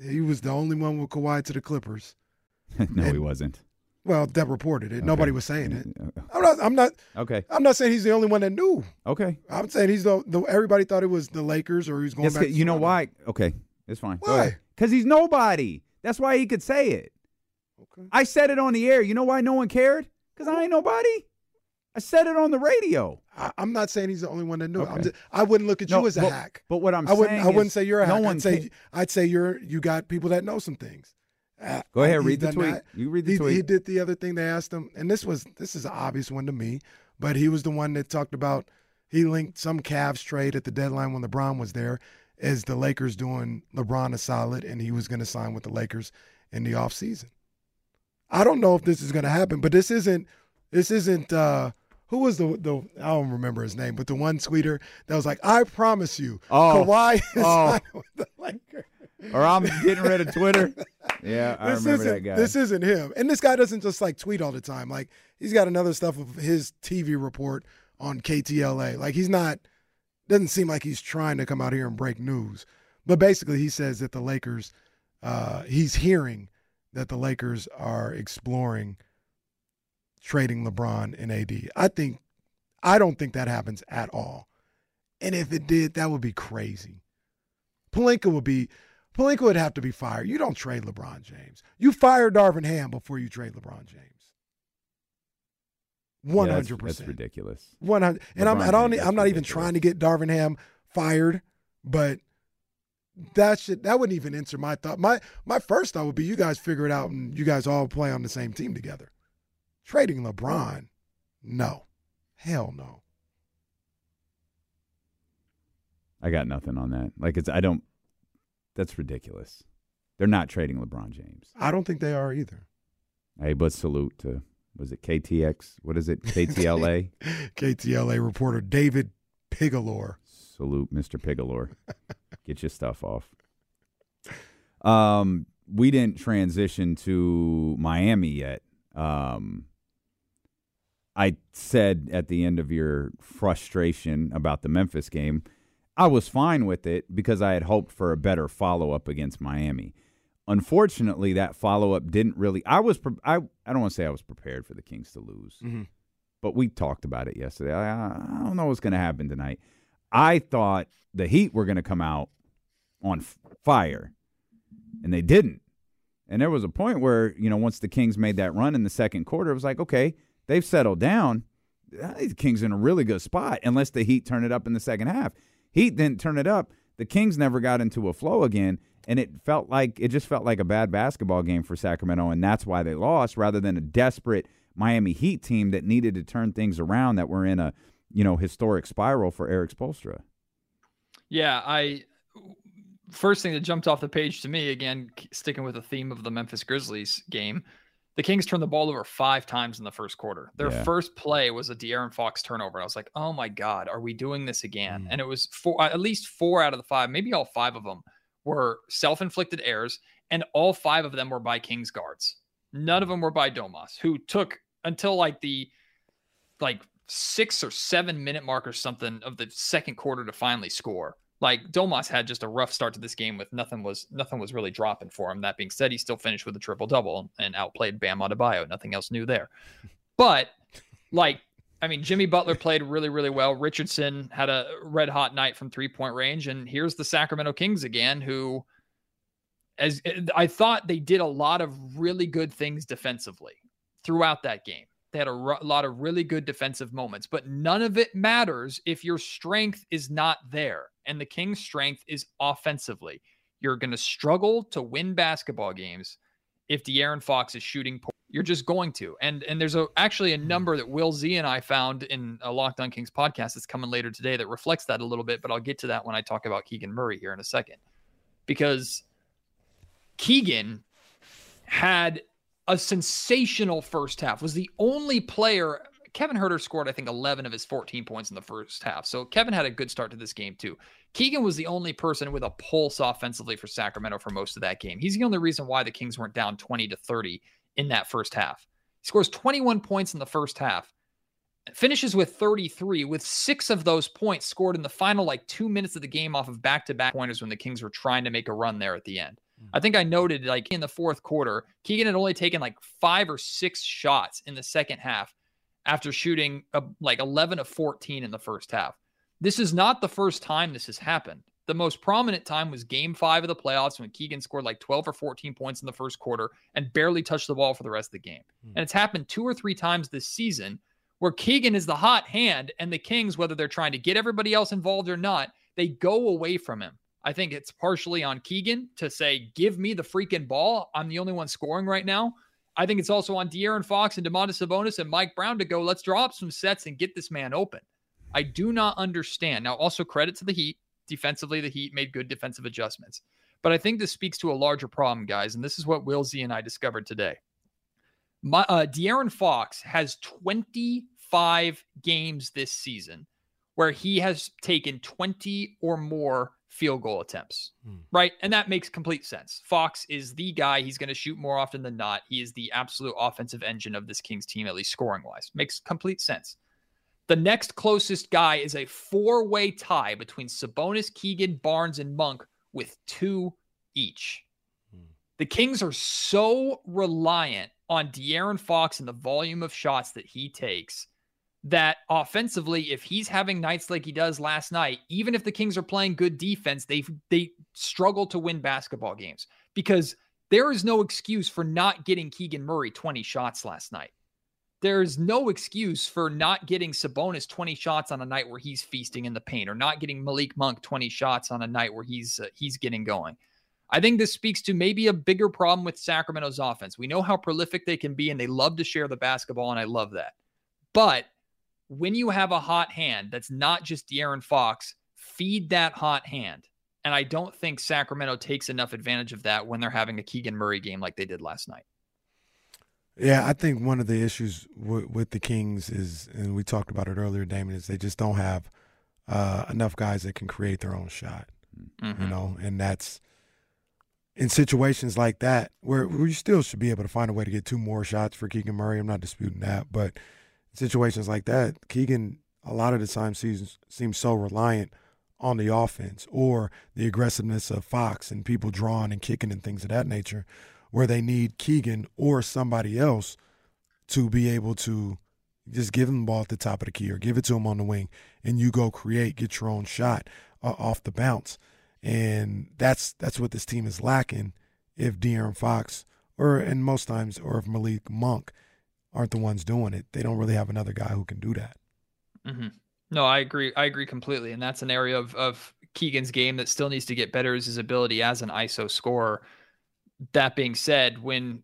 He was the only one with Kawhi to the Clippers. no, he wasn't. Well, that reported it. Nobody was saying it. I'm not. I'm not. Okay, I'm not saying he's the only one that knew. okay. I'm saying he's the, the everybody thought it was the Lakers or he was going Yes, back. to you know why? Okay, it's fine. Why? Because he's nobody. That's why he could say it. Okay. I said it on the air. You know why no one cared? Because I ain't nobody. I said it on the radio. I, I'm not saying he's the only one that knew. Okay. just, I wouldn't look at No, you as a but- hack. But what I'm I wouldn't. I wouldn't say you're a no hack. one I'd say I'd say you're you got people that know some things. Uh, Go ahead, read the tweet. that. You read the he, tweet. He did the other thing they asked him, and this was this is an obvious one to me, but he was the one that talked about he linked some Cavs trade at the deadline when LeBron was there as the Lakers doing LeBron a solid, and he was going to sign with the Lakers in the offseason. I don't know if this is going to happen, but this isn't this isn't uh who was the the I don't remember his name, but the one tweeter that was like, "I promise you, Oh. Kawhi is Oh. signing with the Lakers." Or I'm getting rid of Twitter. Yeah, I this remember isn't, that guy. This isn't him. And this guy doesn't just like tweet all the time. Like he's got another stuff of his TV report on KTLA. Like he's not doesn't seem like he's trying to come out here and break news. But basically he says that the Lakers uh he's hearing that the Lakers are exploring trading LeBron and AD. I think I don't think that happens at all. And if it did, that would be crazy. Pelinka would be Pelinka would have to be fired. You don't trade LeBron James. You fire Darvin Ham before you trade LeBron James. Hundred that's- That's percent. ridiculous. One hundred. And I'm I don't, James, I'm not even ridiculous. trying to get Darvin Ham fired, but that should that wouldn't even enter my thought. My my first thought would be you guys figure it out and you guys all play on the same team together. Trading LeBron, no, hell no. I got nothing on that. Like it's I don't. That's ridiculous. They're not trading LeBron James. I don't think they are either. Hey, but salute to was it KTX? What is it? KTLA. KTLA reporter David Pigalore. Salute, Mr. Pigalore. Get your stuff off. Um, we didn't transition to Miami yet. Um, I said at the end of your frustration about the Memphis game, I was fine with it because I had hoped for a better follow up against Miami. Unfortunately, that follow up didn't really. I was. Pre- I. I don't want to say I was prepared for the Kings to lose, Mhm. but we talked about it yesterday. I, I don't know what's going to happen tonight. I thought the Heat were going to come out on f- fire, and they didn't. And there was a point where, you know, once the Kings made that run in the second quarter, it was like, okay, they've settled down. the Kings in a really good spot unless the Heat turn it up in the second half. Heat didn't turn it up. The Kings never got into a flow again, and it felt like it just felt like a bad basketball game for Sacramento, and that's why they lost rather than a desperate Miami Heat team that needed to turn things around that were in a you know historic spiral for Erik Spoelstra. Yeah, I first thing that jumped off the page to me again, sticking with the theme of the Memphis Grizzlies game the Kings turned the ball over five times in the first quarter. Their yeah. first play was a De'Aaron Fox turnover. I was like, oh my God, are we doing this again? Mm. And it was four, at least four out of the five, maybe all five of them were self inflicted errors, and all five of them were by Kings guards. None of them were by Domas, who took until like the like six or seven minute mark or something of the second quarter to finally score. Like Domas had just a rough start to this game with nothing was nothing was really dropping for him. That being said, he still finished with a triple double and outplayed Bam Adebayo. Nothing else new there. But like I mean, Jimmy Butler played really, really well. Richardson had a red hot night from three point range. And here's the Sacramento Kings again, who, as I thought they did a lot of really good things defensively throughout that game. They had a r- lot of really good defensive moments, but none of it matters if your strength is not there. And the Kings' strength is offensively. You're going to struggle to win basketball games if De'Aaron Fox is shooting. Poor. You're just going to. And and there's a, actually a hmm. number that Will Z and I found in a Locked On Kings podcast that's coming later today that reflects that a little bit. But I'll get to that when I talk about Keegan Murray here in a second, because Keegan had a sensational first half, was the only player. Kevin Huerter scored, I think, 11 of his 14 points in the first half. So Kevin had a good start to this game, too. Keegan was the only person with a pulse offensively for Sacramento for most of that game. He's the only reason why the Kings weren't down 20 to 30 in that first half. He scores 21 points in the first half, finishes with 33, with six of those points scored in the final like two minutes of the game off of back to back pointers when the Kings were trying to make a run there at the end. I think I noted like in the fourth quarter, Keegan had only taken like five or six shots in the second half after shooting a, like 11 of 14 in the first half. This is not the first time this has happened. The most prominent time was game five of the playoffs when Keegan scored like 12 or 14 points in the first quarter and barely touched the ball for the rest of the game. Mm. And it's happened two or three times this season where Keegan is the hot hand and the Kings, whether they're trying to get everybody else involved or not, they go away from him. I think it's partially on Keegan to say, give me the freaking ball. I'm the only one scoring right now. I think it's also on De'Aaron Fox and Domantas Sabonis and Mike Brown to go, let's drop some sets and get this man open. I do not understand. Now, also credit to the Heat. Defensively, the Heat made good defensive adjustments. But I think this speaks to a larger problem, guys. And this is what Will Z and I discovered today. My, uh, De'Aaron Fox has 25 games this season where he has taken 20 or more field goal attempts, hmm. right? And that makes complete sense. Fox is the guy. He's going to shoot more often than not. He is the absolute offensive engine of this Kings team, at least scoring wise. Makes complete sense. The next closest guy is a four way tie between Sabonis, Keegan, Barnes, and Monk with two each. Hmm. The Kings are so reliant on De'Aaron Fox and the volume of shots that he takes that offensively, if he's having nights like he does last night, even if the Kings are playing good defense, they they struggle to win basketball games because there is no excuse for not getting Keegan Murray 20 shots last night. There is no excuse for not getting Sabonis 20 shots on a night where he's feasting in the paint or not getting Malik Monk 20 shots on a night where he's uh, he's getting going. I think this speaks to maybe a bigger problem with Sacramento's offense. We know how prolific they can be and they love to share the basketball and I love that. But when you have a hot hand that's not just De'Aaron Fox, feed that hot hand. And I don't think Sacramento takes enough advantage of that when they're having a Keegan Murray game like they did last night. Yeah, I think one of the issues w- with the Kings is, and we talked about it earlier, Damon, is they just don't have uh, enough guys that can create their own shot. Mm-hmm. You know, and that's in situations like that where, where you still should be able to find a way to get two more shots for Keegan Murray. I'm not disputing that, but situations like that, Keegan a lot of the time seems seems so reliant on the offense or the aggressiveness of Fox and people drawing and kicking and things of that nature, where they need Keegan or somebody else to be able to just give him the ball at the top of the key or give it to him on the wing and you go create, get your own shot uh, off the bounce. And that's that's what this team is lacking if De'Aaron Fox or and most times or if Malik Monk aren't the ones doing it. They don't really have another guy who can do that. Mm-hmm. No, I agree. I agree completely, and that's an area of of Keegan's game that still needs to get better is his ability as an ISO scorer. That being said, when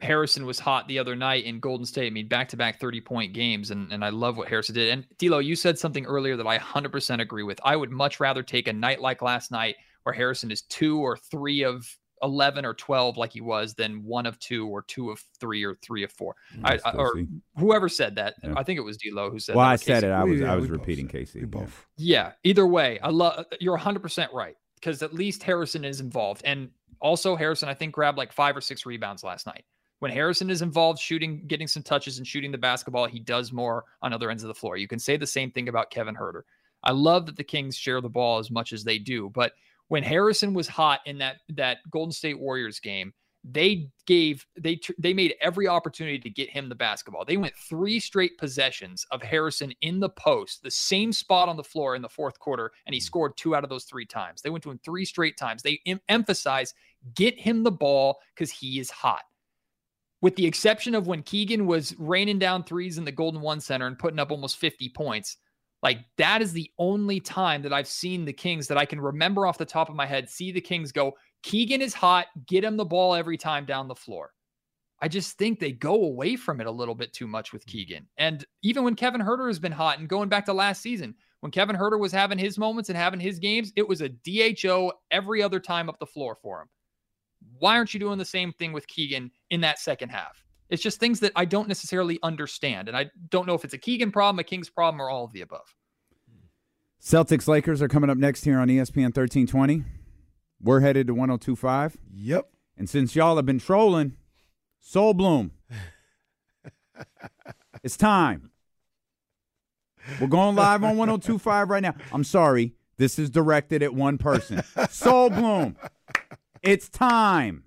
Harrison was hot the other night in Golden State, I mean, back to back 30 point games, and, and I love what Harrison did. And D'Lo, you said something earlier that I 100% agree with. I would much rather take a night like last night where Harrison is two or three of 11 or 12 like he was than one of two or two of three or three of four. Mm, I, I, or whoever said that. Yeah. I think it was D'Lo who said Well, that. I said KC. it. I was Yeah, I was we both repeating. KC. We both. Yeah, either way, I love you're 100% right because at least Harrison is involved. And also Harrison I think grabbed like 5 or 6 rebounds last night. When Harrison is involved shooting getting some touches and shooting the basketball, he does more on other ends of the floor. You can say the same thing about Kevin Huerter. I love that the Kings share the ball as much as they do, but when Harrison was hot in that that Golden State Warriors game, they gave they they made every opportunity to get him the basketball. They went three straight possessions of Harrison in the post, the same spot on the floor in the fourth quarter, and he mm. scored two out of those three times. They went to him three straight times. They em- emphasize get him the ball because he is hot. With the exception of when Keegan was raining down threes in the Golden One Center and putting up almost 50 points, like that is the only time that I've seen the Kings that I can remember off the top of my head see the Kings go, Keegan is hot, get him the ball every time down the floor. I just think they go away from it a little bit too much with Keegan. And even when Kevin Huerter has been hot and going back to last season, when Kevin Huerter was having his moments and having his games, it was a DHO every other time up the floor for him. Why aren't you doing the same thing with Keegan in that second half? It's just things that I don't necessarily understand. And I don't know if it's a Keegan problem, a Kings problem, or all of the above. Celtics Lakers are coming up next here on ESPN 1320. We're headed to 1025. Yep. And since y'all have been trolling, Soul Bloom, it's time. We're going live on 1025 right now. I'm sorry. This is directed at one person. Soul Bloom, it's time.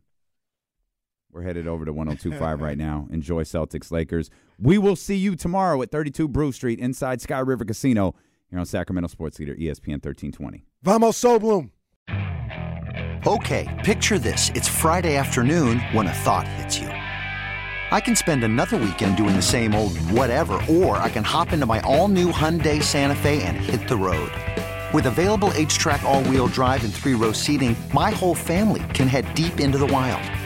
We're headed over to 1025 right now. Enjoy Celtics Lakers. We will see you tomorrow at 32 Brew Street inside Sky River Casino here on Sacramento Sports Leader ESPN 1320. Vamos, Sobloom. Okay, picture this. It's Friday afternoon when a thought hits you. I can spend another weekend doing the same old whatever, or I can hop into my all new Hyundai Santa Fe and hit the road. With available HTRAC, all wheel drive, and three row seating, my whole family can head deep into the wild.